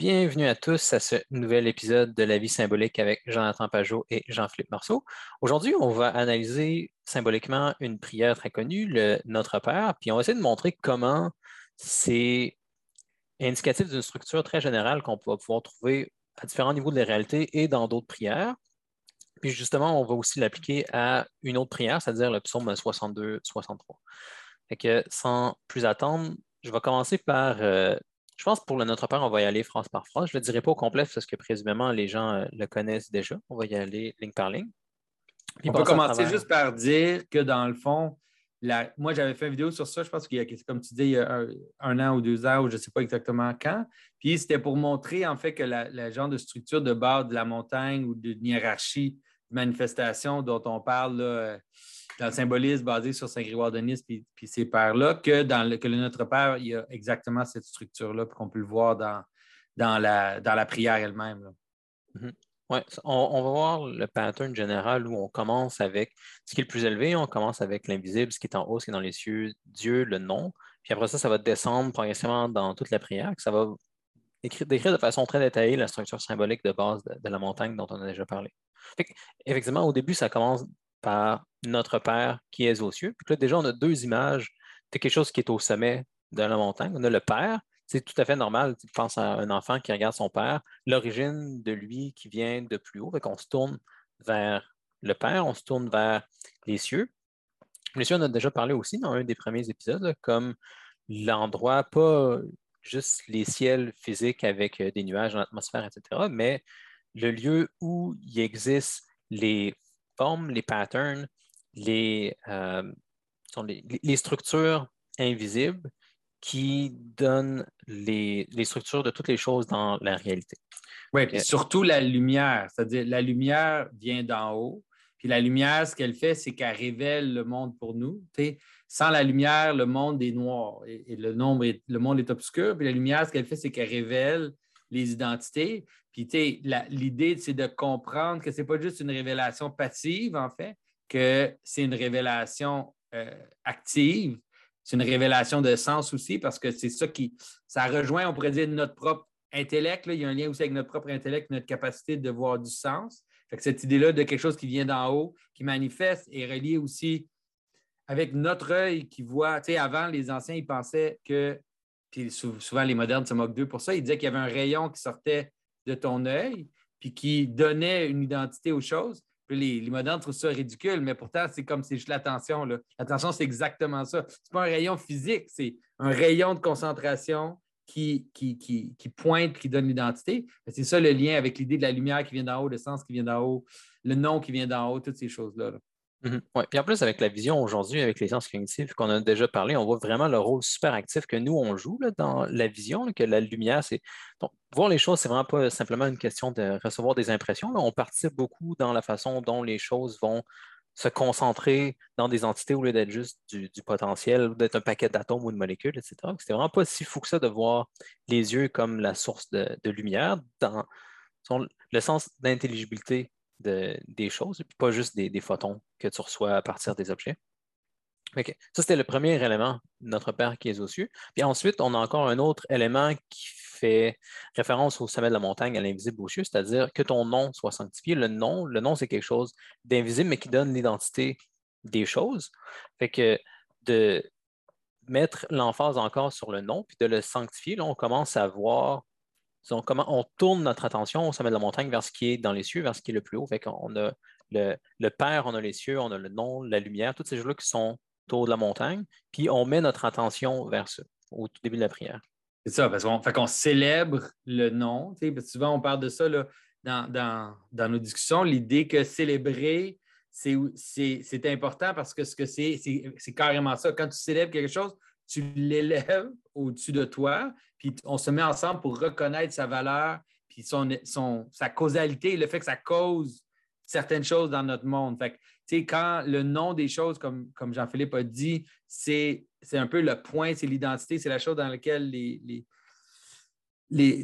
Bienvenue à tous à ce nouvel épisode de La vie symbolique avec Jonathan Pajot et Jean-Philippe Marceau. Aujourd'hui, on va analyser symboliquement une prière très connue, le Notre Père, puis on va essayer de montrer comment c'est indicatif d'une structure très générale qu'on va pouvoir trouver à différents niveaux de la réalité et dans d'autres prières. Puis justement, on va aussi l'appliquer à une autre prière, c'est-à-dire le psaume 62-63. Fait que sans plus attendre, je vais commencer par euh, je pense que pour le Notre Père, on va y aller phrase par phrase. Je ne le dirai pas au complet parce que présumément, les gens euh, le connaissent déjà. On va y aller ligne par ligne. on peut commencer juste par dire que dans le fond, moi, j'avais fait une vidéo sur ça, je pense qu'il y a, comme tu dis, il y a un, an ou deux ans, ou je ne sais pas exactement quand. Puis c'était pour montrer en fait que la, genre de structure de base de la montagne ou d'une hiérarchie de manifestation dont on parle, là, dans le symbolisme basé sur Saint-Grégoire de Nice puis, ces pères-là, que dans le, que le Notre Père, il y a exactement cette structure-là, puis qu'on peut le voir dans, dans, la, dans la prière elle-même. Mm-hmm. Oui, on, va voir le pattern général où on commence avec ce qui est le plus élevé, on commence avec l'invisible, ce qui est en haut, ce qui est dans les cieux, Dieu, le nom. Puis après ça, ça va descendre progressivement dans toute la prière, ça va décrire de façon très détaillée la structure symbolique de base de, la montagne dont on a déjà parlé. effectivement, au début, ça commence par notre Père qui est aux cieux. Puis là, déjà, on a deux images de quelque chose qui est au sommet de la montagne. On a le Père, c'est tout à fait normal. Tu penses à un enfant qui regarde son père, l'origine de lui qui vient de plus haut. on se tourne vers le Père, on se tourne vers les cieux. Les cieux, on a déjà parlé aussi dans un des premiers épisodes, comme l'endroit, pas juste les ciels physiques avec euh, des nuages dans l'atmosphère, etc., mais le lieu où il existe les formes, les patterns, les, euh, les, structures invisibles qui donnent les, structures de toutes les choses dans la réalité. Oui, puis surtout la lumière, c'est-à-dire la lumière vient d'en haut, puis la lumière, ce qu'elle fait, c'est qu'elle révèle le monde pour nous. Sans la lumière, le monde est noir et, le, nombre le monde est obscur, puis la lumière, ce qu'elle fait, c'est qu'elle révèle les identités. Puis, l'idée, c'est de comprendre que ce n'est pas juste une révélation passive, en fait, que c'est une révélation euh, active. C'est une révélation de sens aussi, parce que c'est ça qui. Ça rejoint, on pourrait dire, notre propre intellect. Il y a un lien aussi avec notre propre intellect, notre capacité de voir du sens. Fait que cette idée-là de quelque chose qui vient d'en haut, qui manifeste, est reliée aussi avec notre œil qui voit. Tu avant, les anciens, ils pensaient que puis souvent les modernes se moquent d'eux pour ça. Ils disaient qu'il y avait un rayon qui sortait de ton œil, puis qui donnait une identité aux choses. Puis les, modernes trouvent ça ridicule, mais pourtant, c'est comme c'est juste l'attention. L'attention, c'est exactement ça. Ce n'est pas un rayon physique, c'est un rayon de concentration qui, pointe, qui donne l'identité. C'est ça le lien avec l'idée de la lumière qui vient d'en haut, le sens qui vient d'en haut, le nom qui vient d'en haut, toutes ces choses-là. là Mhm. Puis en plus, avec la vision aujourd'hui, avec les sciences cognitives qu'on a déjà parlé, on voit vraiment le rôle super actif que nous, on joue dans la vision, que la lumière, c'est. Donc, voir les choses, c'est vraiment pas simplement une question de recevoir des impressions. On participe beaucoup dans la façon dont les choses vont se concentrer dans des entités au lieu d'être juste du, potentiel, d'être un paquet d'atomes ou de molécules, etc. C'est vraiment pas si fou que ça de voir les yeux comme la source de lumière dans le sens d'intelligibilité des choses, et pas juste des, photons que tu reçois à partir des objets. Ça, c'était le premier élément, notre Père qui est aux cieux. Puis ensuite, on a encore un autre élément qui fait référence au sommet de la montagne, à l'invisible aux cieux, c'est-à-dire que ton nom soit sanctifié. Le nom, le nom, c'est quelque chose d'invisible, mais qui donne l'identité des choses. Fait que de mettre l'emphase encore sur le nom, puis de le sanctifier, là, on commence à voir comment on tourne notre attention au sommet de la montagne vers ce qui est dans les cieux, vers ce qui est le plus haut. Fait qu'on a le, Père, on a les cieux, on a le nom, la lumière, toutes ces choses-là qui sont autour de la montagne, puis on met notre attention vers ça au tout début de la prière. C'est ça, parce qu'on célèbre le nom. souvent, on parle de ça dans, nos discussions, l'idée que célébrer, c'est important parce que ce que c'est, c'est carrément ça. Quand tu célèbres quelque chose, tu l'élèves au-dessus de toi, puis on se met ensemble pour reconnaître sa valeur, puis son, sa causalité, le fait que ça cause certaines choses dans notre monde. Fait que, quand le nom des choses, comme, comme Jean-Philippe a dit, c'est un peu le point, c'est l'identité, c'est la chose dans laquelle les,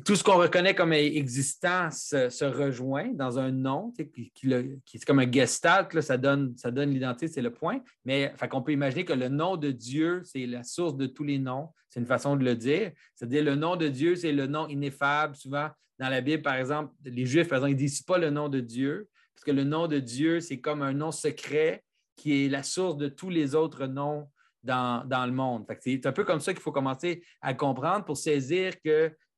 tout ce qu'on reconnaît comme existant se, rejoint dans un nom, qui, est comme un gestalt, ça donne, l'identité, c'est le point. Mais on peut imaginer que le nom de Dieu, c'est la source de tous les noms. C'est une façon de le dire. C'est-à-dire le nom de Dieu, c'est le nom ineffable. Souvent, dans la Bible, par exemple, les Juifs, par exemple, ils ne disent pas le nom de Dieu, parce que le nom de Dieu, c'est comme un nom secret qui est la source de tous les autres noms dans, le monde. C'est un peu comme ça qu'il faut commencer à comprendre pour saisir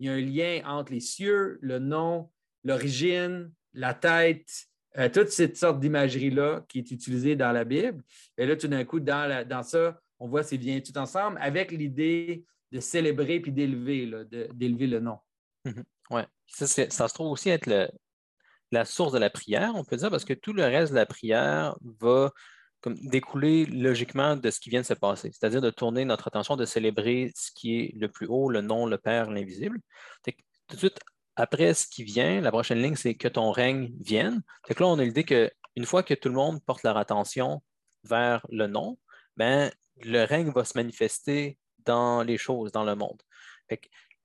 qu'il y a un lien entre les cieux, le nom, l'origine, la tête, euh, toute cette sorte d'imagerie-là qui est utilisée dans la Bible. Et là, tout d'un coup, dans, dans ça, on voit c'est bien tout ensemble avec l'idée de célébrer puis d'élever, d'élever le nom. Mm-hmm. Oui, ça, se trouve aussi être la source de la prière, on peut dire, parce que tout le reste de la prière va comme découler logiquement de ce qui vient de se passer, c'est-à-dire de tourner notre attention, de célébrer ce qui est le plus haut, le nom, le Père, l'invisible. Tout de suite, après ce qui vient, la prochaine ligne, c'est que ton règne vienne. Donc là, on a l'idée qu'une fois que tout le monde porte leur attention vers le nom, ben, le règne va se manifester dans les choses, dans le monde.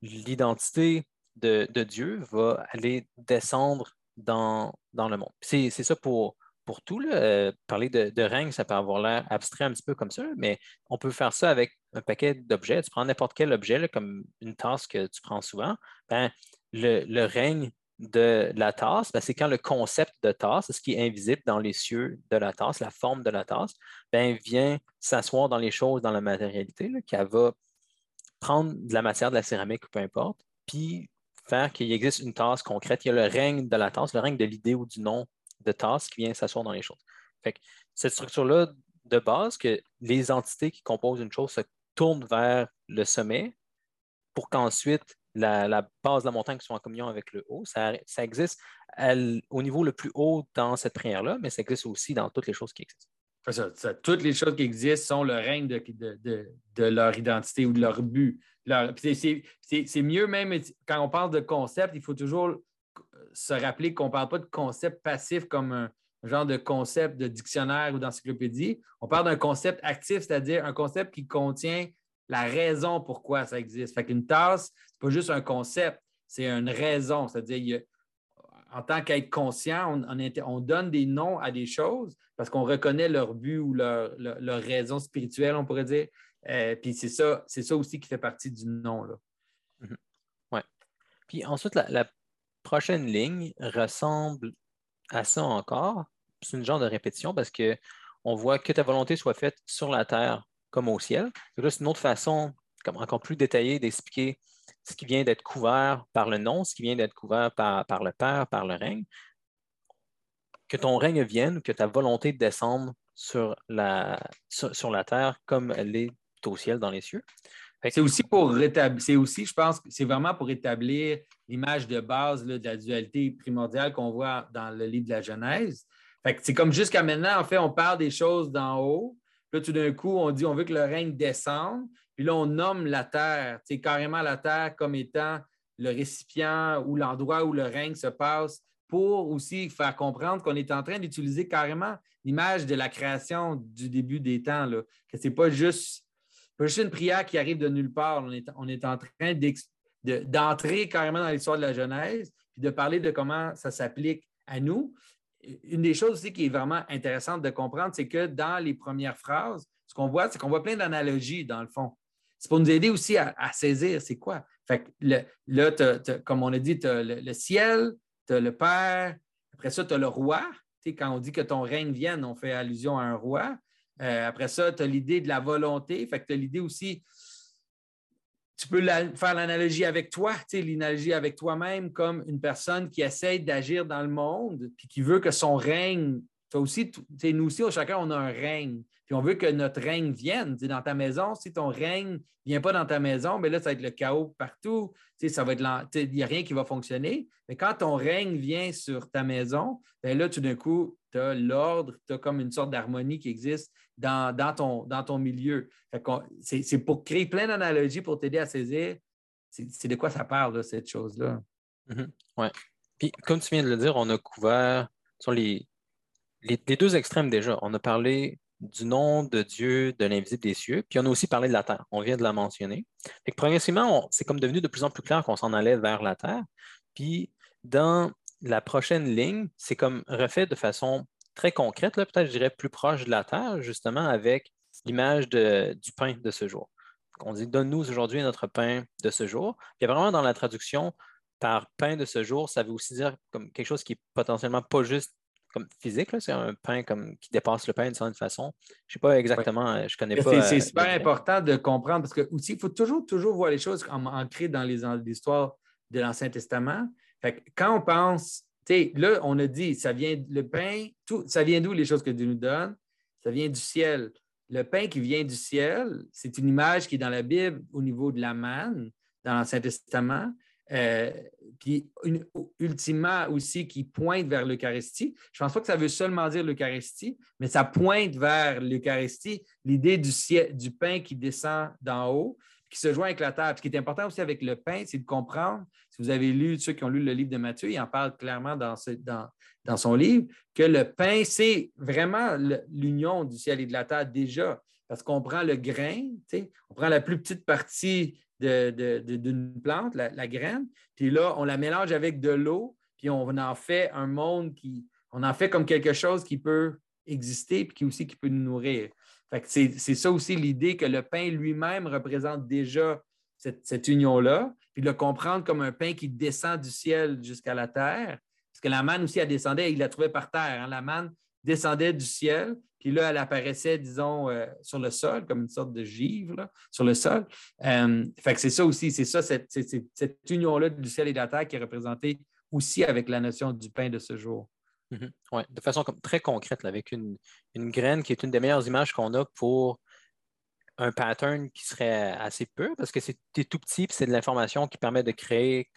L'identité de, Dieu va aller descendre dans, dans le monde. C'est ça pour pour tout. Euh, parler de, règne, ça peut avoir l'air abstrait un petit peu comme ça, mais on peut faire ça avec un paquet d'objets. Tu prends n'importe quel objet, comme une tasse que tu prends souvent. Ben, le, règne de la tasse, ben, c'est quand le concept de tasse, ce qui est invisible dans les cieux de la tasse, la forme de la tasse, ben, vient s'asseoir dans les choses, dans la matérialité, qu'elle va prendre de la matière, de la céramique, peu importe, puis faire qu'il existe une tasse concrète. Il y a le règne de la tasse, le règne de l'idée ou du nom de tasse qui vient s'asseoir dans les choses. cette structure-là de base, que les entités qui composent une chose se tournent vers le sommet pour qu'ensuite la, base de la montagne soit en communion avec le haut, ça, existe au niveau le plus haut dans cette prière-là, mais ça existe aussi dans toutes les choses qui existent. Ça, toutes les choses qui existent sont le règne de, leur identité ou de leur but. C'est mieux même quand on parle de concept, il faut toujours se rappeler qu'on ne parle pas de concept passif comme un, genre de concept de dictionnaire ou d'encyclopédie. On parle d'un concept actif, c'est-à-dire un concept qui contient la raison pourquoi ça existe. Fait qu'une tasse, ce n'est pas juste un concept, c'est une raison. C'est-à-dire, en tant qu'être conscient, on, donne des noms à des choses parce qu'on reconnaît leur but ou leur, raison spirituelle, on pourrait dire. Euh, puis c'est ça, c'est ça aussi qui fait partie du nom. Là. Mm-hmm. Oui. Puis ensuite, la, prochaine ligne ressemble à ça encore. C'est une genre de répétition parce qu'on voit que ta volonté soit faite sur la terre comme au ciel. C'est une autre façon, encore plus détaillée, d'expliquer ce qui vient d'être couvert par le nom, ce qui vient d'être couvert par, par, le Père, par le règne. Que ton règne vienne, que ta volonté descende sur la, sur la terre comme elle est au ciel dans les cieux. C'est aussi pour rétablir, c'est aussi, je pense, c'est vraiment pour établir l'image de base de la dualité primordiale qu'on voit dans le livre de la Genèse. c'est comme jusqu'à maintenant, en fait, on parle des choses d'en haut. Puis là, tout d'un coup, on dit on veut que le règne descende. Puis là, on nomme la terre, c'est carrément la terre comme étant le récipient ou l'endroit où le règne se passe pour aussi faire comprendre qu'on est en train d'utiliser carrément l'image de la création du début des temps, que ce n'est pas juste pas juste une prière qui arrive de nulle part. On est, on est en train d'entrer carrément dans l'histoire de la Genèse, puis de parler de comment ça s'applique à nous. Une des choses aussi qui est vraiment intéressante de comprendre, c'est que dans les premières phrases, ce qu'on voit, c'est qu'on voit plein d'analogies dans le fond. C'est pour nous aider aussi à, saisir c'est quoi. Fait là, comme on a dit, tu as le, ciel, tu as le Père, après ça, tu as le roi. quand on dit que ton règne vienne, on fait allusion à un roi. Euh, après ça, tu as l'idée de la volonté. Fait que tu as l'idée aussi, tu peux faire l'analogie avec toi, l'analogie avec toi-même comme une personne qui essaie d'agir dans le monde puis qui veut que son règne, toi aussi, nous aussi, chacun, on a un règne. Puis on veut que notre règne vienne. dans ta maison, si ton règne ne vient pas dans ta maison, mais ben là, ça va être le chaos partout. Il n'y a rien qui va fonctionner. Mais quand ton règne vient sur ta maison, bien là, tout d'un coup, tu as l'ordre, tu as comme une sorte d'harmonie qui existe dans, ton, milieu. C'est pour créer plein d'analogies pour t'aider à saisir c'est de quoi ça parle, cette chose-là? Mm-hmm. Oui. Puis, comme tu viens de le dire, on a couvert sur les, les, deux extrêmes déjà. On a parlé du nom de Dieu de l'invisible des cieux, puis on a aussi parlé de la terre. On vient de la mentionner. Fait progressivement, c'est comme devenu de plus en plus clair qu'on s'en allait vers la terre. Puis dans la prochaine ligne, c'est comme refait de façon très concrète, peut-être je dirais plus proche de la terre, justement avec l'image du pain de ce jour. On dit Donne-nous aujourd'hui notre pain de ce jour. Il y a vraiment dans la traduction par pain de ce jour, ça veut aussi dire comme quelque chose qui est potentiellement pas juste comme physique, c'est un pain comme, qui dépasse le pain d'une certaine façon. Je ne sais pas exactement, euh, je ne connais pas. C'est euh, super important de comprendre parce que aussi, il faut toujours, toujours voir les choses ancrées dans l'histoire de l'Ancien Testament. quand on pense, là, on a dit, ça vient le pain, tout, ça vient d'où les choses que Dieu nous donne? Ça vient du ciel. Le pain qui vient du ciel, c'est une image qui est dans la Bible au niveau de la manne, dans l'Ancien Testament. Euh, puis ultimement aussi qui pointe vers l'Eucharistie. Je ne pense pas que ça veut seulement dire l'Eucharistie, mais ça pointe vers l'Eucharistie, l'idée du, du pain qui descend d'en haut, qui se joint avec la table. Ce qui est important aussi avec le pain, c'est de comprendre, si vous avez lu, ceux qui ont lu le livre de Matthieu, il en parle clairement dans, son livre, que le pain, c'est vraiment l'union du ciel et de la terre déjà. Parce qu'on prend le grain, on prend la plus petite partie d'une plante, la, graine, puis là, on la mélange avec de l'eau, puis on en fait un monde qui, on en fait comme quelque chose qui peut exister, puis qui aussi qui peut nous nourrir. C'est ça aussi l'idée que le pain lui-même représente déjà cette, union-là, puis le comprendre comme un pain qui descend du ciel jusqu'à la terre, parce que la manne aussi, elle descendait, il la trouvait par terre. Hein. La manne descendait du ciel, puis là, elle apparaissait, disons, euh, sur le sol, comme une sorte de givre sur le sol. Euh, c'est ça aussi, c'est ça, cette, union-là du ciel et de la terre qui est représentée aussi avec la notion du pain de ce jour. Oui, de façon très concrète, avec une, graine qui est une des meilleures images qu'on a pour un pattern qui serait assez peu, parce que c'est tout petit, puis c'est de l'information qui permet de créer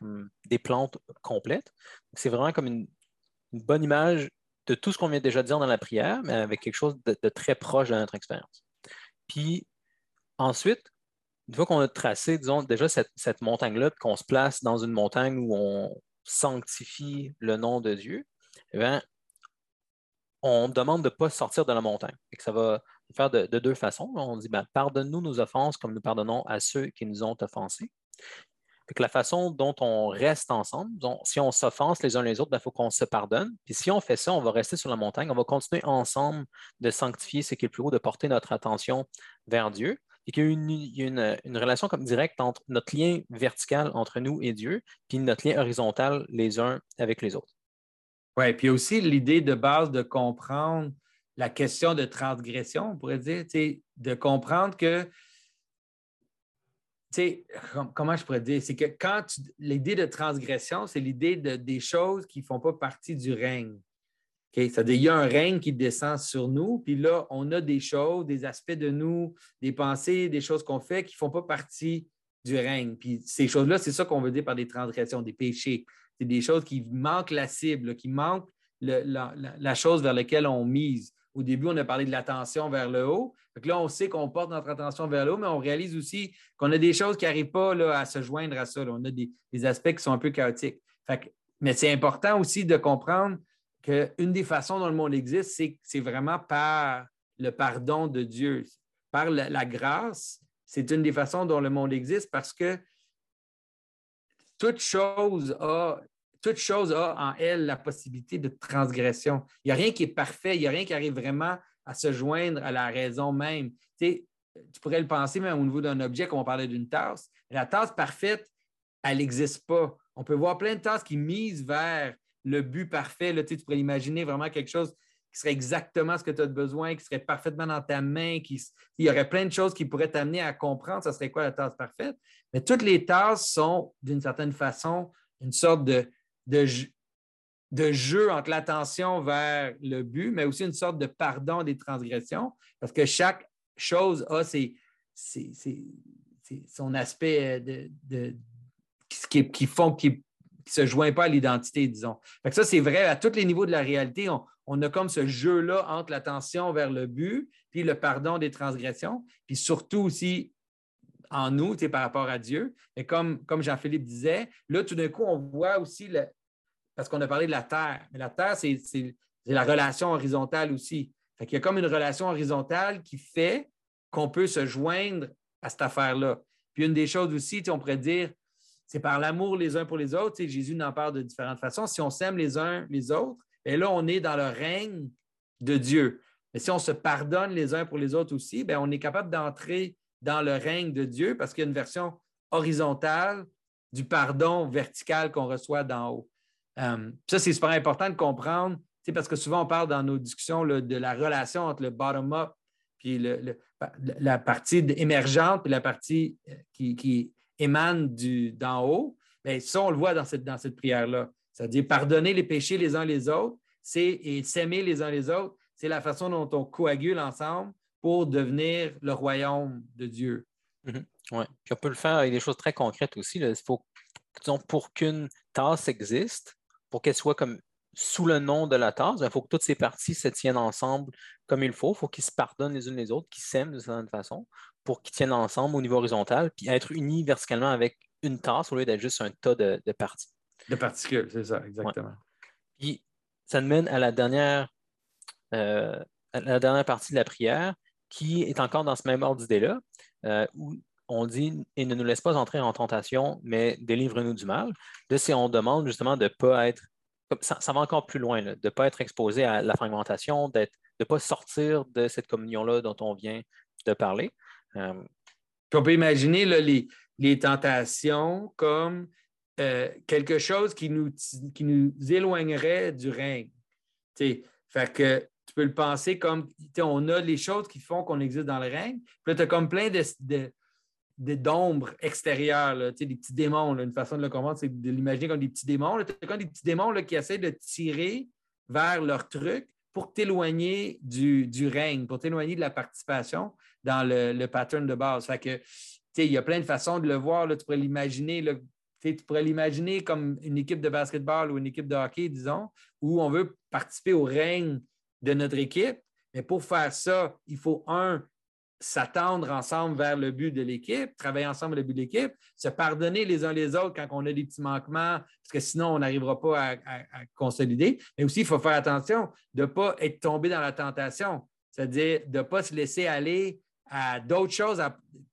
des plantes complètes. C'est vraiment comme une, bonne image de tout ce qu'on vient déjà de dire dans la prière, mais avec quelque chose de, très proche de notre expérience. Puis ensuite, une fois qu'on a tracé, disons, déjà cette, montagne-là, qu'on se place dans une montagne où on sanctifie le nom de Dieu, eh on demande de ne pas sortir de la montagne. Et que ça va faire de, deux façons. On dit ben, pardonne-nous nos offenses comme nous pardonnons à ceux qui nous ont offensés la façon dont on reste ensemble, si on s'offense les uns les autres, il ben, faut qu'on se pardonne. Puis si on fait ça, on va rester sur la montagne, on va continuer ensemble de sanctifier ce qui est le plus haut, de porter notre attention vers Dieu. Et qu'il y a une, relation comme directe entre notre lien vertical entre nous et Dieu, puis notre lien horizontal les uns avec les autres. Oui, puis aussi l'idée de base de comprendre la question de transgression, on pourrait dire, de comprendre que comment je pourrais dire, c'est que quand l'idée de transgression, c'est l'idée de, des choses qui ne font pas partie du règne. C'est-à-dire, il y a un règne qui descend sur nous, puis là, on a des choses, des aspects de nous, des pensées, des choses qu'on fait qui ne font pas partie du règne. Puis ces choses-là, c'est ça qu'on veut dire par des transgressions, des péchés. C'est des choses qui manquent la cible, qui manquent la, chose vers laquelle on mise. Au début, on a parlé de l'attention vers le haut. là, on sait qu'on porte notre attention vers le haut, mais on réalise aussi qu'on a des choses qui n'arrivent pas là, à se joindre à ça. On a des, aspects qui sont un peu chaotiques. mais c'est important aussi de comprendre qu'une des façons dont le monde existe, c'est vraiment par le pardon de Dieu, par la grâce. C'est une des façons dont le monde existe parce que toute chose a toute chose a en elle la possibilité de transgression. Il n'y a rien qui est parfait, il n'y a rien qui arrive vraiment à se joindre à la raison même. Tu, pourrais le penser même au niveau d'un objet, comme on parlait d'une tasse. La tasse parfaite, elle n'existe pas. On peut voir plein de tasses qui misent vers le but parfait. Là, tu pourrais imaginer vraiment quelque chose qui serait exactement ce que tu as besoin, qui serait parfaitement dans ta main, il y aurait plein de choses qui pourraient t'amener à comprendre ce serait quoi la tasse parfaite. Mais toutes les tasses sont, d'une certaine façon, une sorte de, de, jeu entre l'attention vers le but, mais aussi une sorte de pardon des transgressions, parce que chaque chose a son aspect de, qui, qui, font qui se joint pas à l'identité, disons. ça, c'est vrai à tous les niveaux de la réalité. On, a comme ce jeu-là entre l'attention vers le but, puis le pardon des transgressions, puis surtout aussi en nous, par rapport à Dieu. Et comme, Jean-Philippe disait, là, tout d'un coup, on voit aussi, le, parce qu'on a parlé de la terre, mais la terre, c'est la relation horizontale aussi. Il y a comme une relation horizontale qui fait qu'on peut se joindre à cette affaire-là. Puis une des choses aussi, on pourrait dire, c'est par l'amour les uns pour les autres. Jésus n'en parle de différentes façons. Si on s'aime les uns les autres, et là, on est dans le règne de Dieu. Mais si on se pardonne les uns pour les autres aussi, bien, on est capable d'entrer dans le règne de Dieu parce qu'il y a une version horizontale du pardon vertical qu'on reçoit d'en haut. Euh, ça, c'est super important de comprendre, parce que souvent on parle dans nos discussions de la relation entre le bottom-up puis la partie émergente puis la partie euh, qui, émane d'en haut. Bien, ça, on le voit dans cette, dans cette prière-là. C'est-à-dire pardonner les péchés les uns les autres et s'aimer les uns les autres. C'est la façon dont on coagule ensemble pour devenir le royaume de Dieu. Mhm. Oui. Puis on peut le faire avec des choses très concrètes aussi. Il faut, pour qu'une tasse existe, pour qu'elle soit comme sous le nom de la tasse, il faut que toutes ces parties se tiennent ensemble comme il faut. Il faut qu'ils se pardonnent les unes les autres, qu'ils s'aiment de certaine façon, pour qu'ils tiennent ensemble au niveau horizontal, puis être unis verticalement avec une tasse au lieu d'être juste un tas de, parties. De particules, c'est ça, exactement. Puis ça nous mène à la dernière, euh, la dernière partie de la prière, qui est encore dans ce même ordre d'idée-là, euh, où on dit et ne nous laisse pas entrer en tentation, mais délivre-nous du mal. Là, si on demande justement de ne pas être, ça, va encore plus loin, de ne pas être exposé à la fragmentation, de ne pas sortir de cette communion-là dont on vient de parler. Euh, on peut imaginer les, tentations comme euh, quelque chose qui nous, qui nous éloignerait du règne. Fait que tu peux le penser comme on a les choses qui font qu'on existe dans le règne. Puis là, tu as comme plein de, d'ombres extérieures, des petits démons. une façon de le comprendre, c'est de l'imaginer comme des petits démons. Tu as comme des petits démons qui essaient de tirer vers leur truc pour t'éloigner du, règne, pour t'éloigner de la participation dans le, pattern de base. Fait que, il y a plein de façons de le voir. tu pourrais l'imaginer tu pourrais l'imaginer comme une équipe de basketball ou une équipe de hockey, disons, où on veut participer au règne de notre équipe. Mais pour faire ça, il faut, un, s'attendre ensemble vers le but de l'équipe, travailler ensemble le but de l'équipe, se pardonner les uns les autres quand on a des petits manquements, parce que sinon, on n'arrivera pas à, consolider. Mais aussi, il faut faire attention de ne pas être tombé dans la tentation, c'est-à-dire de ne pas se laisser aller à d'autres choses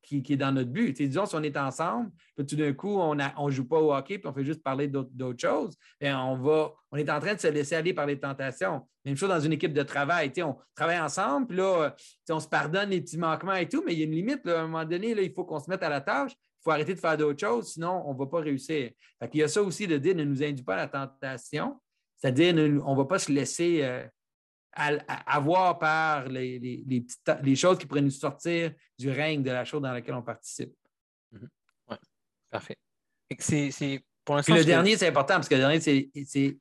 qui, qui, est dans notre but. disons, si on est ensemble, puis tout d'un coup, on ne joue pas au hockey, puis on fait juste parler d'autres choses, bien, on, est en train de se laisser aller par les tentations. Même chose dans une équipe de travail. On travaille ensemble, puis là, on se pardonne les petits manquements et tout, mais il y a une limite. à un moment donné, il faut qu'on se mette à la tâche. Il faut arrêter de faire d'autres choses, sinon on ne va pas réussir. il y a ça aussi de dire ne nous induit pas à la tentation, c'est-à-dire on ne va pas se laisser euh, avoir par les, les, choses qui pourraient nous sortir du règne de la chose dans laquelle on participe. Mhm. Oui, parfait. C'est, pour le dernier, c'est important parce que le dernier, c'est,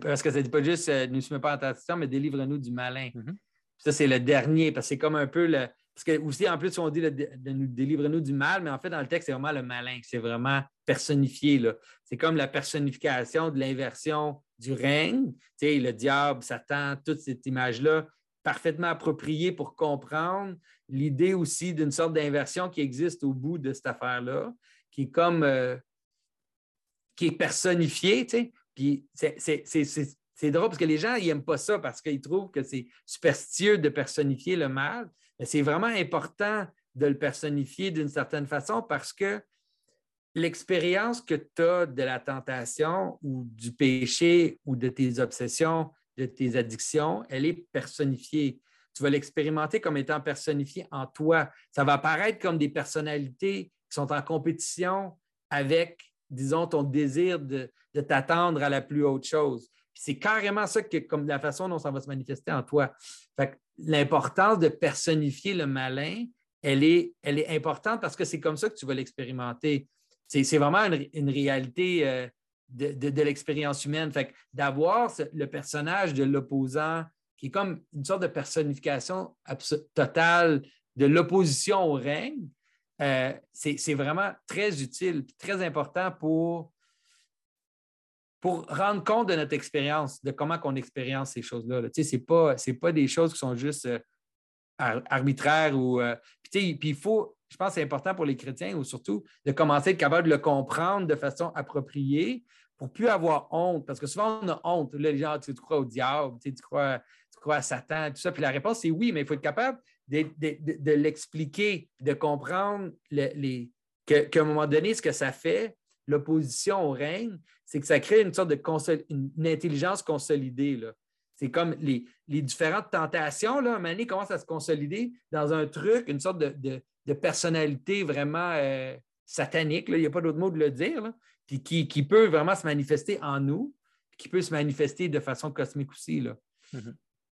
parce que ce n'est pas juste euh, ne nous soumets pas en tentation, mais délivre-nous du malin. Mhm. Ça, c'est le dernier, parce que c'est comme un peu le. Parce que aussi, en plus, on dit de nous délivre-nous du mal, mais en fait, dans le texte, c'est vraiment le malin. C'est vraiment personnifié. C'est comme la personnification de l'inversion du règne, le diable, Satan, toute cette image-là, parfaitement appropriée pour comprendre l'idée aussi d'une sorte d'inversion qui existe au bout de cette affaire-là, qui est comme euh, qui est personnifiée, Puis c'est drôle parce que les gens, n'aiment pas ça parce qu'ils trouvent que c'est superstitieux de personnifier le mal. Mais c'est vraiment important de le personnifier d'une certaine façon parce que l'expérience que tu as de la tentation ou du péché ou de tes obsessions, de tes addictions, elle est personnifiée. Tu vas l'expérimenter comme étant personnifié en toi. Ça va apparaître comme des personnalités qui sont en compétition avec, disons, ton désir de, t'attendre à la plus haute chose. C'est carrément ça que, comme la façon dont ça va se manifester en toi. L'importance de personnifier le malin, elle est, elle est importante parce que c'est comme ça que tu vas l'expérimenter c'est vraiment une, réalité euh, de, l'expérience humaine. Fait d'avoir le personnage de l'opposant qui est comme une sorte de personnification totale de l'opposition au règne, euh, c'est vraiment très utile, très important pour, pour rendre compte de notre expérience, de comment on expérience ces choses-là. Ce n'est pas, pas des choses qui sont juste euh, arbitraires. Ou, puis il faut, je pense que c'est important pour les chrétiens ou surtout de commencer à être capable de le comprendre de façon appropriée pour plus avoir honte. Parce que souvent, on a honte. les gens, tu, crois au diable, tu, crois, crois à Satan, tout ça. Puis la réponse, c'est oui, mais il faut être capable de, l'expliquer, de comprendre les, qu'à un moment donné, ce que ça fait, l'opposition au règne, c'est que ça crée une sorte de une intelligence consolidée. C'est comme les, différentes tentations, là, à un moment donné, commencent à se consolider dans un truc, une sorte de, personnalité vraiment euh, satanique, il n'y a pas d'autre mot de le dire, puis qui, qui, peut vraiment se manifester en nous, qui peut se manifester de façon cosmique aussi. Là. Mm-hmm.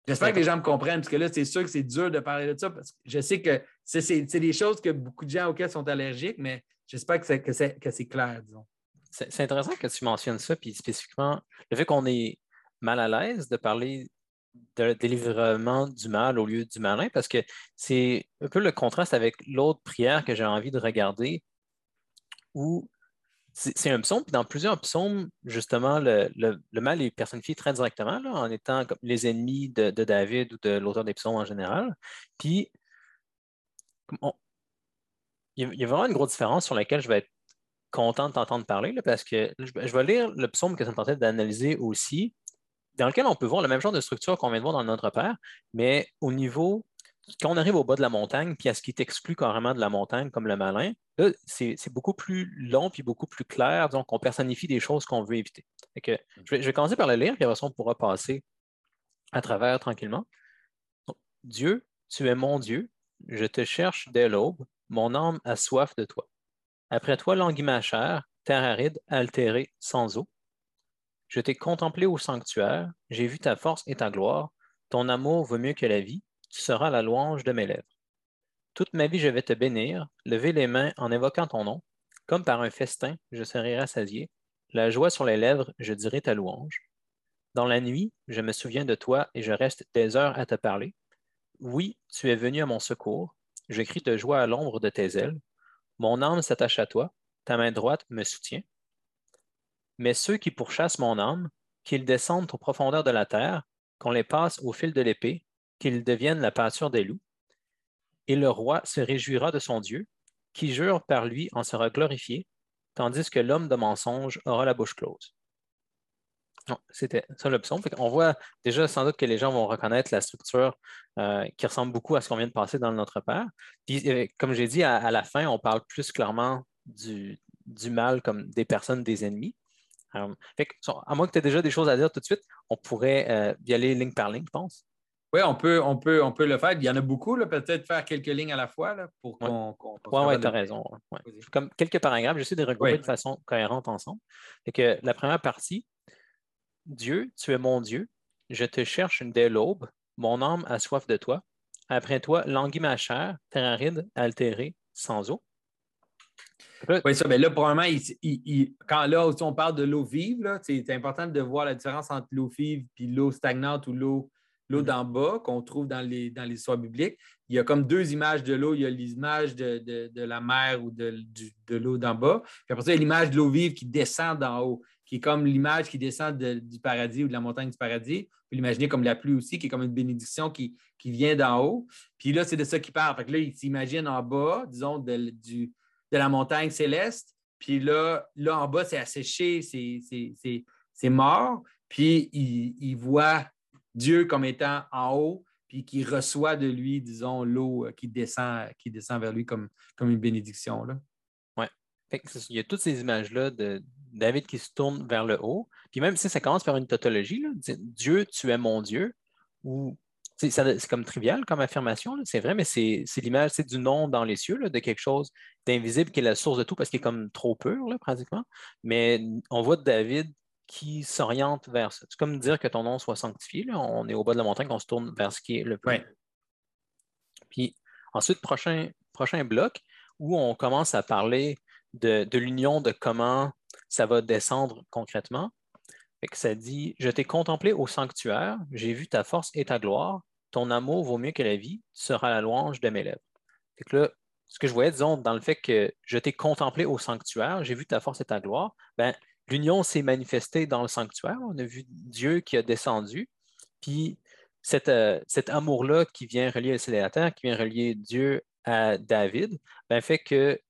J'espère que les gens me comprennent, parce que là, c'est sûr que c'est dur de parler de ça, parce que je sais que c'est des choses que beaucoup de gens auxquelles sont allergiques, mais j'espère que c'est clair, disons. C'est intéressant que tu mentionnes ça, puis spécifiquement, le fait qu'on est mal à l'aise de parler de délivrement du mal au lieu du malin, parce que c'est un peu le contraste avec l'autre prière que j'ai envie de regarder, où c'est un psaume, puis dans plusieurs psaumes, justement, le, mal est personnifié très directement, en étant les ennemis de, David ou de l'auteur des psaumes en général. Puis, il, y a, vraiment une grosse différence sur laquelle je vais être content de t'entendre parler, parce que je, vais lire le psaume que tu train d'analyser aussi, dans lequel on peut voir le même genre de structure qu'on vient de voir dans Notre Père, mais au niveau quand on arrive au bas de la montagne, puis à ce qui t'exclut carrément de la montagne, comme le malin, là, c'est beaucoup plus long puis beaucoup plus clair. Donc, on personnifie des choses qu'on veut éviter. Que, je, vais, commencer par le lire, puis après ça, on pourra passer à travers tranquillement. Dieu, tu es mon Dieu, je te cherche dès l'aube, mon âme a soif de toi. Après toi, languit ma chair, terre aride, altérée, sans eau. Je t'ai contemplé au sanctuaire, j'ai vu ta force et ta gloire, ton amour vaut mieux que la vie, tu seras la louange de mes lèvres. Toute ma vie, je vais te bénir, lever les mains en évoquant ton nom. Comme par un festin, je serai rassasié. La joie sur les lèvres, je dirai ta louange. Dans la nuit, je me souviens de toi et je reste des heures à te parler. Oui, tu es venu à mon secours. Je crie de joie à l'ombre de tes ailes. Mon âme s'attache à toi. Ta main droite me soutient. Mais ceux qui pourchassent mon âme, qu'ils descendent aux profondeurs de la terre, qu'on les passe au fil de l'épée, qu'ils deviennent la pâture des loups. Et le roi se réjouira de son Dieu, qui jure par lui en sera glorifié, tandis que l'homme de mensonge aura la bouche close. C'était ça le psaume. On voit déjà sans doute que les gens vont reconnaître la structure euh, qui ressemble beaucoup à ce qu'on vient de passer dans Notre Père. Euh, comme j'ai dit, à, la fin, on parle plus clairement du, mal comme des personnes, des ennemis. Euh, à moins que tu aies déjà des choses à dire tout de suite, on pourrait y aller ligne par ligne, je pense. Oui, on peut, on, peut, on peut le faire. Il y en a beaucoup, peut-être faire quelques lignes à la fois là, pour qu'on. oui, ouais, tu as raison. Comme quelques paragraphes, j'essaie de regrouper de façon cohérente ensemble. Que la première partie, Dieu, tu es mon Dieu, je te cherche dès l'aube, mon âme a soif de toi. Après toi, languit ma chair, terre aride, altérée, sans eau. Oui, ça, mais là, probablement, quand là, on parle de l'eau vive, c'est important de voir la différence entre l'eau vive et l'eau stagnante ou l'eau l'eau mm-hmm. d'en bas qu'on trouve dans les, dans l'histoire biblique. Il y a comme deux images de l'eau. Il y a l'image de, la mer ou de, l'eau d'en bas. Puis après ça, il y a l'image de l'eau vive qui descend d'en haut, qui est comme l'image qui descend du paradis ou de la montagne du paradis. Puis l'imaginer comme la pluie aussi, qui est comme une bénédiction qui, vient d'en haut. Puis là, c'est de ça qu'il parle. Fait que là, il s'imagine en bas, disons, de, du, de la montagne céleste. Puis là, là en bas, c'est asséché, c'est mort. Puis il, il voit Dieu comme étant en haut, puis qui reçoit de lui, disons, l'eau euh, qui descend, qui descend vers lui comme, comme une bénédiction. Oui. Il y a toutes ces images-là de David qui se tourne vers le haut. Puis même si ça commence par une tautologie, Dieu, tu es mon Dieu, ou c'est comme trivial comme affirmation, c'est vrai, mais c'est l'image du nom dans les cieux, de quelque chose d'invisible qui est la source de tout parce qu'il est comme trop pur, pratiquement. Mais on voit David qui s'oriente vers ça. C'est comme dire que ton nom soit sanctifié. On est au bas de la montagne, on se tourne vers ce qui est le plus. Puis ensuite, prochain, prochain bloc où on commence à parler de, l'union, de comment ça va descendre concrètement. Que ça dit Je t'ai contemplé au sanctuaire, j'ai vu ta force et ta gloire, ton amour vaut mieux que la vie, tu seras la louange de mes lèvres. que là, ce que je voyais, disons, dans le fait que je t'ai contemplé au sanctuaire, j'ai vu ta force et ta gloire, ben, l'union s'est manifestée dans le sanctuaire. On a vu Dieu qui a descendu. Puis euh, cet amour-là qui vient relier le ciel qui vient relier Dieu à David, ben, fait que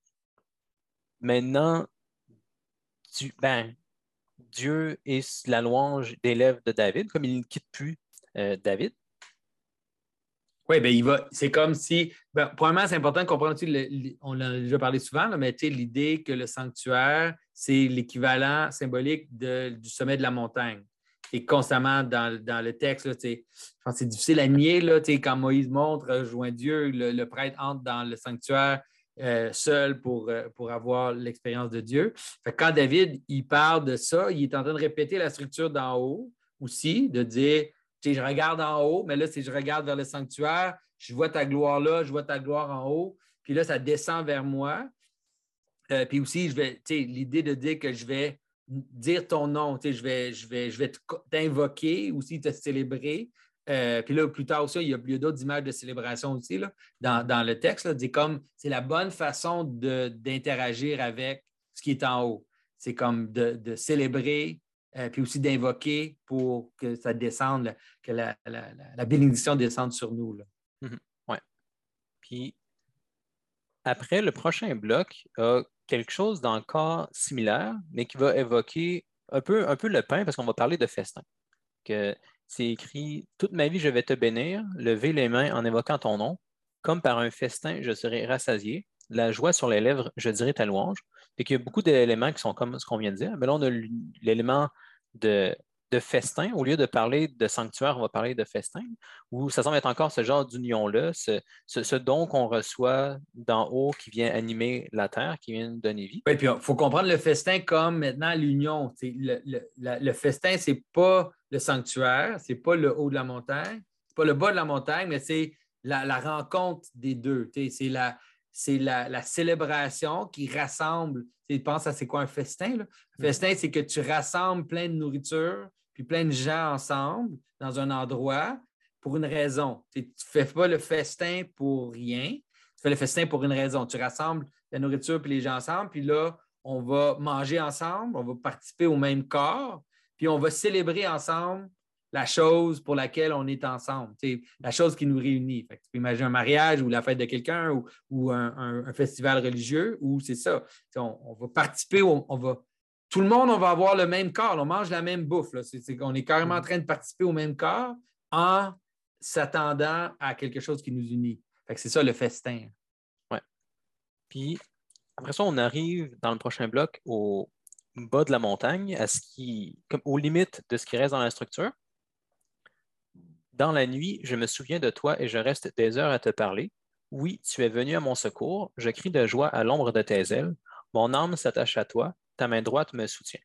maintenant, ben, Dieu est la louange des lèvres de David, comme il ne quitte plus euh, David. Oui, ben, il va. C'est comme si. Ben, premièrement, c'est important de comprendre on en a déjà parlé souvent, mais l'idée que le sanctuaire, c'est l'équivalent symbolique du sommet de la montagne. Et constamment dans, le texte, je pense c'est difficile à nier là, quand Moïse montre, rejoint Dieu, le, prêtre entre dans le sanctuaire euh, seul pour, euh, pour avoir l'expérience de Dieu. quand David il parle de ça, il est en train de répéter la structure d'en haut aussi, de dire je regarde en haut, mais là, si je regarde vers le sanctuaire, je vois ta gloire là, je vois ta gloire en haut, puis là, ça descend vers moi. Euh, puis aussi, je vais, l'idée de dire que je vais dire ton nom, je vais, je vais, je vais t'invoquer, aussi te célébrer. Euh, puis là, plus tard aussi, il y a, d'autres images de célébration aussi là, dans, le texte. Là, comme c'est la bonne façon d'interagir avec ce qui est en haut. C'est comme de célébrer, euh, puis aussi d'invoquer pour que ça descende, que la, bénédiction descende sur nous. Mhm. oui. Puis après, le prochain bloc a quelque chose d'encore similaire, mais qui va évoquer un peu, un peu le pain, parce qu'on va parler de festin. C'est écrit Toute ma vie, je vais te bénir, lever les mains en évoquant ton nom. Comme par un festin, je serai rassasié. La joie sur les lèvres, je dirai ta louange. Et qu'il y a beaucoup d'éléments qui sont comme ce qu'on vient de dire. Mais là, on a l'élément de, festin. Au lieu de parler de sanctuaire, on va parler de festin, où ça semble être encore ce genre d'union-là, ce, don qu'on reçoit d'en haut qui vient animer la terre, qui vient donner vie. Oui, puis il faut comprendre le festin comme maintenant l'union. Le, le, festin, ce n'est pas le sanctuaire, ce n'est pas le haut de la montagne, ce n'est pas le bas de la montagne, mais c'est la, rencontre des deux. C'est la, c'est la, célébration qui rassemble. Tu penses à c'est quoi un festin? Un mm. festin, c'est que tu rassembles plein de nourriture, puis plein de gens ensemble dans un endroit pour une raison. Tu ne fais pas le festin pour rien, tu fais le festin pour une raison. Tu rassembles la nourriture puis les gens ensemble, puis là, on va manger ensemble, on va participer au même corps, puis on va célébrer ensemble la chose pour laquelle on est ensemble, la chose qui nous réunit. tu peux imaginer un mariage ou la fête de quelqu'un ou, un, festival religieux où c'est ça. On, va participer, on, va. Tout le monde, on va avoir le même corps, on mange la même bouffe. on est carrément en train de participer au même corps en s'attendant à quelque chose qui nous unit. c'est ça le festin. Oui. Puis après ça, on arrive dans le prochain bloc au bas de la montagne, à ce qui, comme aux limites de ce qui reste dans la structure. Dans la nuit, je me souviens de toi et je reste des heures à te parler. Oui, tu es venu à mon secours, je crie de joie à l'ombre de tes ailes. Mon âme s'attache à toi, ta main droite me soutient.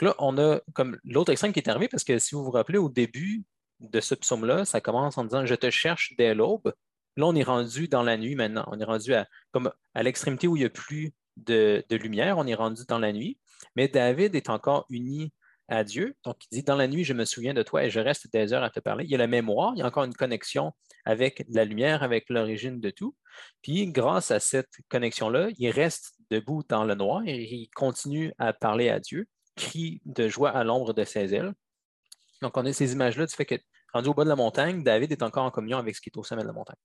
là, on a comme l'autre extrême qui est arrivé, parce que si vous vous rappelez, au début de ce psaume-là, ça commence en disant Je te cherche dès l'aube. Là, on est rendu dans la nuit maintenant. On est rendu à, comme à l'extrémité où il n'y a plus de, de, lumière, on est rendu dans la nuit. Mais David est encore uni à Dieu. Donc, il dit, dans la nuit, je me souviens de toi et je reste des heures à te parler. Il y a la mémoire, il y a encore une connexion avec la lumière, avec l'origine de tout. Puis, grâce à cette connexion-là, il reste debout dans le noir et il continue à parler à Dieu, crie de joie à l'ombre de ses ailes. Donc, on a ces images-là du fait que, rendu au bas de la montagne, David est encore en communion avec ce qui est au sommet de la montagne.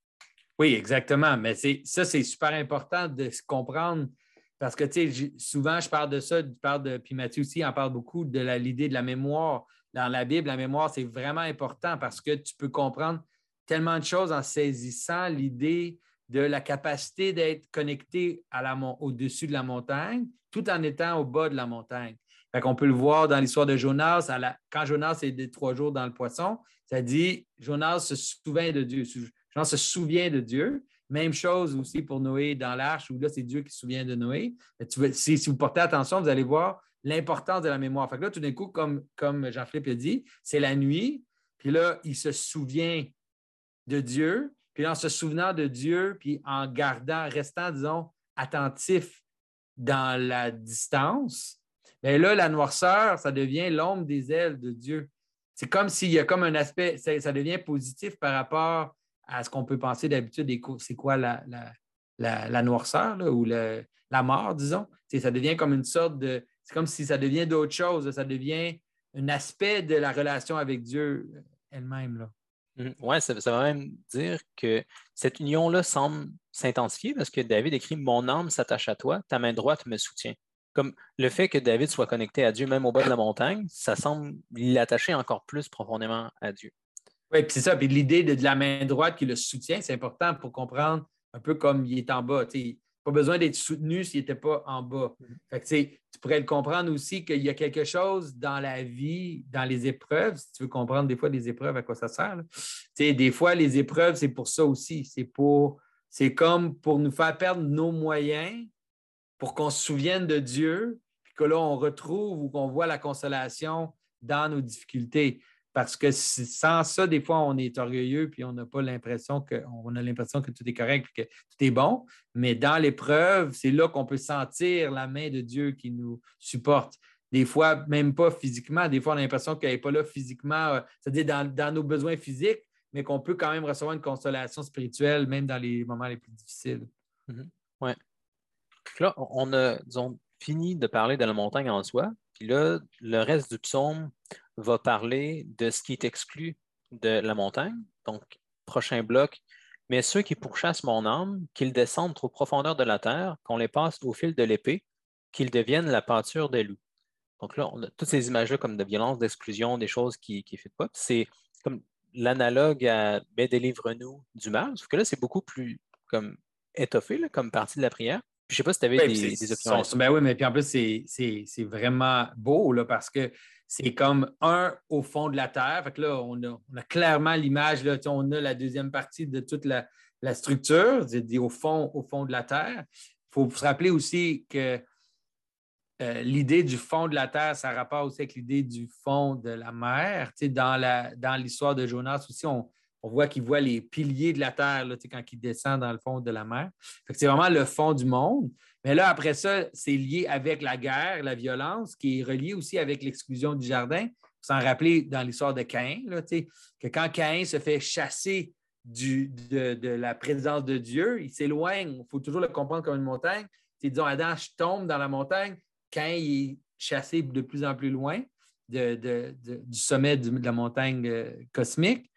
Oui, exactement. Mais ça, c'est super important de comprendre parce que, tu souvent, je parle de ça, je parle de, puis Mathieu aussi en parle beaucoup, de l'idée de la mémoire. Dans la Bible, la mémoire, c'est vraiment important parce que tu peux comprendre tellement de choses en saisissant l'idée de la capacité d'être connecté au-dessus de la montagne tout en étant au bas de la montagne. Fait qu'on peut le voir dans l'histoire de Jonas. quand Jonas est des trois jours dans le poisson, ça dit Jonas se souvient de Dieu. Jonas se souvient de Dieu. Même chose aussi pour Noé dans l'arche, où là, c'est Dieu qui se souvient de Noé. si, vous portez attention, vous allez voir l'importance de la mémoire. Fait que là, tout d'un coup, comme, comme Jean-Philippe a dit, c'est la nuit, puis là, il se souvient de Dieu, puis en se souvenant de Dieu, puis en gardant, restant, disons, attentif dans la distance, bien là, la noirceur, ça devient l'ombre des ailes de Dieu. C'est comme s'il y a comme un aspect, ça devient positif par rapport à ce qu'on peut penser d'habitude, c'est quoi la, la, noirceur ou la mort, disons? ça devient comme une sorte de. C'est comme si ça devient d'autre chose, ça devient un aspect de la relation avec Dieu elle-même. Mmh, oui, ça, ça, va même dire que cette union-là semble s'intensifier parce que David écrit Mon âme s'attache à toi, ta main droite me soutient. Comme le fait que David soit connecté à Dieu, même au bas de la montagne, ça semble l'attacher encore plus profondément à Dieu. Oui, puis c'est ça. Puis l'idée de, la main droite qui le soutient, c'est important pour comprendre un peu comme il est en bas. sais, pas besoin d'être soutenu s'il n'était pas en bas. Mm-hmm. Fait que, tu pourrais le comprendre aussi qu'il y a quelque chose dans la vie, dans les épreuves, si tu veux comprendre des fois les épreuves, à quoi ça sert. Des fois, les épreuves, c'est pour ça aussi. C'est pour c'est comme pour nous faire perdre nos moyens, pour qu'on se souvienne de Dieu, puis que là, on retrouve ou qu'on voit la consolation dans nos difficultés. Parce que sans ça, des fois, on est orgueilleux puis on n'a pas l'impression que, on a l'impression que tout est correct et que tout est bon. Mais dans l'épreuve, c'est là qu'on peut sentir la main de Dieu qui nous supporte. Des fois, même pas physiquement. Des fois, on a l'impression qu'elle n'est pas là physiquement, euh, c'est-à-dire dans, nos besoins physiques, mais qu'on peut quand même recevoir une consolation spirituelle, même dans les moments les plus difficiles. Mm-hmm. Oui. Là, on a, fini de parler de la montagne en soi. Puis là, le reste du psaume va parler de ce qui est exclu de la montagne. Donc, prochain bloc. Mais ceux qui pourchassent mon âme, qu'ils descendent trop profondeur de la terre, qu'on les passe au fil de l'épée, qu'ils deviennent la pâture des loups. Donc là, on a toutes ces images-là comme de violence, d'exclusion, des choses qui ne fait pas. C'est comme l'analogue à Mais délivre-nous du mal, sauf que là, c'est beaucoup plus comme étoffé comme partie de la prière. je ne sais pas si tu avais des, opinions. ben oui, mais puis en plus, c'est vraiment beau là, parce que c'est comme un au fond de la terre. Fait que là, on a, clairement l'image, on a la deuxième partie de toute la, structure, dit au fond, au fond de la terre. Il faut se rappeler aussi que euh, l'idée du fond de la terre, ça rapporte aussi avec l'idée du fond de la mer. dans, l'histoire de Jonas aussi, on, voit qu'il voit les piliers de la terre quand il descend dans le fond de la mer. C'est vraiment le fond du monde. Mais là, après ça, c'est lié avec la guerre, la violence, qui est relié aussi avec l'exclusion du jardin. S'en rappelez dans l'histoire de Caïn, que quand Caïn se fait chasser de, la présence de Dieu, il s'éloigne. Il faut toujours le comprendre comme une montagne. disons, Adam, je tombe dans la montagne. Caïn est chassé de plus en plus loin du sommet de la montagne euh, cosmique.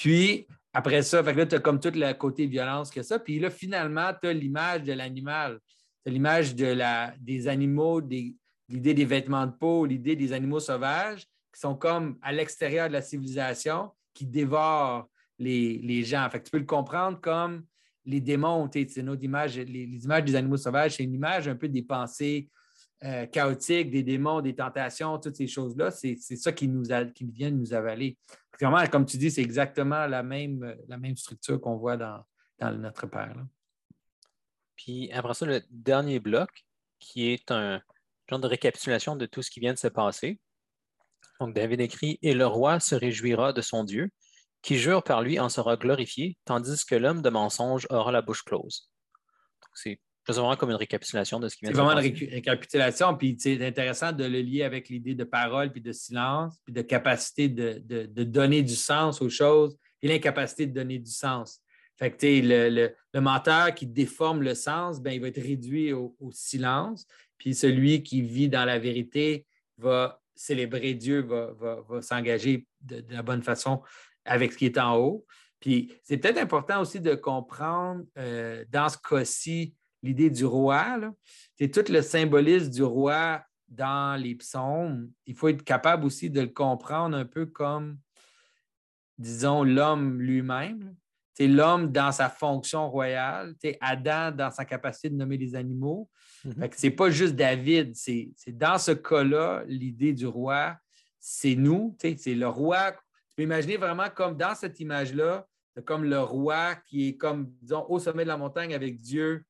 Puis, après ça, fait là, tu as comme tout le côté violence que ça. Puis là, finalement, tu as l'image de l'animal. C'est l'image des animaux, l'idée des vêtements de peau, l'idée des animaux sauvages qui sont comme à l'extérieur de la civilisation, qui dévorent les, gens. Fait tu peux le comprendre comme les démons. C'est les, images des animaux sauvages, c'est une image un peu des pensées euh, chaotiques, des démons, des tentations, toutes ces choses-là. C'est ça qui, nous qui vient nous avaler. Vraiment, comme tu dis, c'est exactement la même, structure qu'on voit dans, dans notre Père. Puis après ça, le dernier bloc, qui est un genre de récapitulation de tout ce qui vient de se passer. Donc David écrit Et le roi se réjouira de son Dieu, qui jure par lui en sera glorifié, tandis que l'homme de mensonge aura la bouche close. Vraiment comme une récapitulation de ce qui vient de se passer. C'est vraiment une récapitulation, puis c'est intéressant de le lier avec l'idée de parole, puis de silence, puis de capacité de, de donner du sens aux choses, et l'incapacité de donner du sens. Fait que, le, le, menteur qui déforme le sens, ben, il va être réduit au, silence. Puis celui qui vit dans la vérité va célébrer Dieu, va, s'engager de, la bonne façon avec ce qui est en haut. Puis c'est peut-être important aussi de comprendre euh, dans ce cas-ci l'idée du roi. C'est tout le symbolisme du roi dans les psaumes. Il faut être capable aussi de le comprendre un peu comme, disons, l'homme lui-même c'est l'homme dans sa fonction royale, Adam dans sa capacité de nommer les animaux. Mhm. Ce n'est pas juste David, c'est dans ce cas-là, l'idée du roi, c'est nous, c'est le roi. Tu peux imaginer vraiment comme dans cette image-là, c'est comme le roi qui est comme, disons, au sommet de la montagne avec Dieu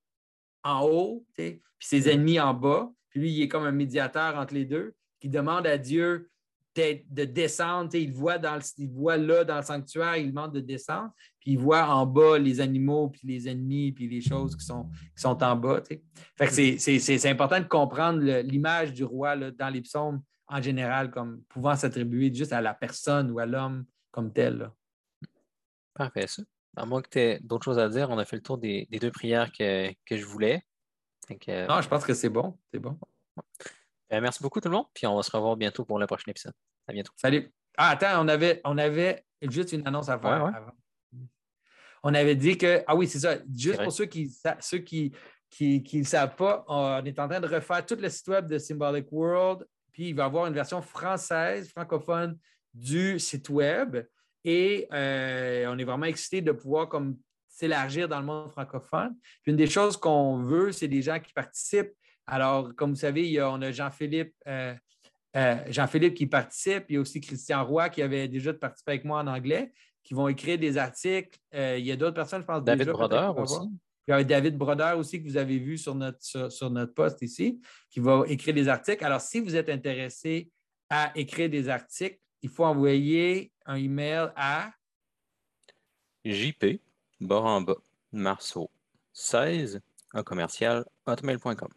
en haut, puis ses mhm. ennemis en bas. Puis lui, il est comme un médiateur entre les deux qui demande à Dieu de descendre. Il voit, dans il voit là dans le sanctuaire, il demande de descendre, puis il voit en bas les animaux, puis les ennemis, puis les choses qui sont, qui sont en bas. c'est important de comprendre l'image du roi là, dans les psaumes en général comme pouvant s'attribuer juste à la personne ou à l'homme comme tel. Parfait, ça. À moins que tu aies d'autres choses à dire, on a fait le tour des, deux prières que, je voulais. non, je pense que c'est bon. C'est bon. Euh, merci beaucoup tout le monde, puis on va se revoir bientôt pour le prochain épisode. À bientôt. Salut. Ah, attends, on avait, on avait juste une annonce à faire avant. On avait dit que, ah oui, c'est ça, juste pour ceux qui ceux qui qui ne savent pas, on est en train de refaire tout le site web de Symbolic World, puis il va y avoir une version française, francophone du site web. Et on est vraiment excité de pouvoir comme s'élargir dans le monde francophone. une des choses qu'on veut, c'est des gens qui participent. Alors, comme vous savez, on a Jean-Philippe Jean-Philippe qui participe, il y a aussi Christian Roy qui avait déjà participé avec moi en anglais, qui vont écrire des articles. il y a d'autres personnes, je pense. David Brodeur aussi. Il y a David Brodeur aussi que vous avez vu sur notre, sur, notre poste ici, qui va écrire des articles. Alors, si vous êtes intéressé à écrire des articles, il faut envoyer un email à JP Boramba Marceau 16 un commercial hotmail.com.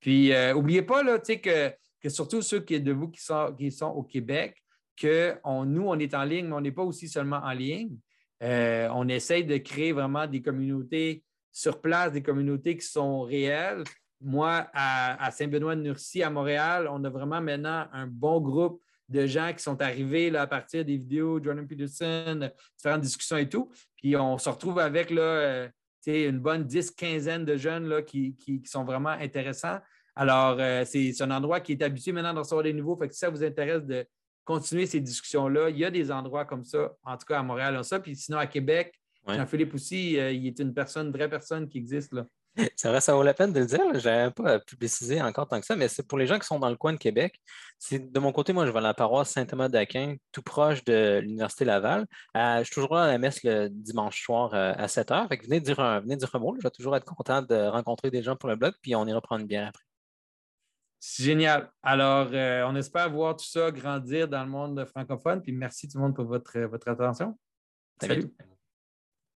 Puis, n'oubliez euh, pas là, que, que surtout ceux qui, de vous qui sont, qui sont au Québec, que nous, on est en ligne, mais on n'est pas aussi seulement en ligne. Euh, on essaye de créer vraiment des communautés sur place, des communautés qui sont réelles. Moi, à, Saint-Benoît-de-Nurcie, à Montréal, on a vraiment maintenant un bon groupe de gens qui sont arrivés là, à partir des vidéos, Jordan Peterson, différentes discussions et tout. Puis on se retrouve avec là, euh, une bonne dix, quinzaine de jeunes là, qui, sont vraiment intéressants. Alors, euh, c'est un endroit qui est habitué maintenant de recevoir des nouveaux. Fait que si ça vous intéresse de continuer ces discussions-là, il y a des endroits comme ça, en tout cas à Montréal, ça. Puis sinon, à Québec, Jean-Philippe aussi, euh, il est une personne, une vraie personne qui existe là. C'est vrai, ça vaut la peine de le dire. Je n'avais pas publicisé encore tant que ça, mais c'est pour les gens qui sont dans le coin de Québec. De mon côté, moi, je vais à la paroisse Saint-Thomas d'Aquin, tout proche de l'Université Laval. Euh, je suis toujours à la messe le dimanche soir euh, à 7 h. venez dire un, venez dire un mot. Je vais toujours être content de rencontrer des gens pour le blog, puis on ira prendre une bière après. C'est génial. Alors, on espère voir tout ça grandir dans le monde francophone. Puis merci tout le monde pour votre, votre attention. Salut.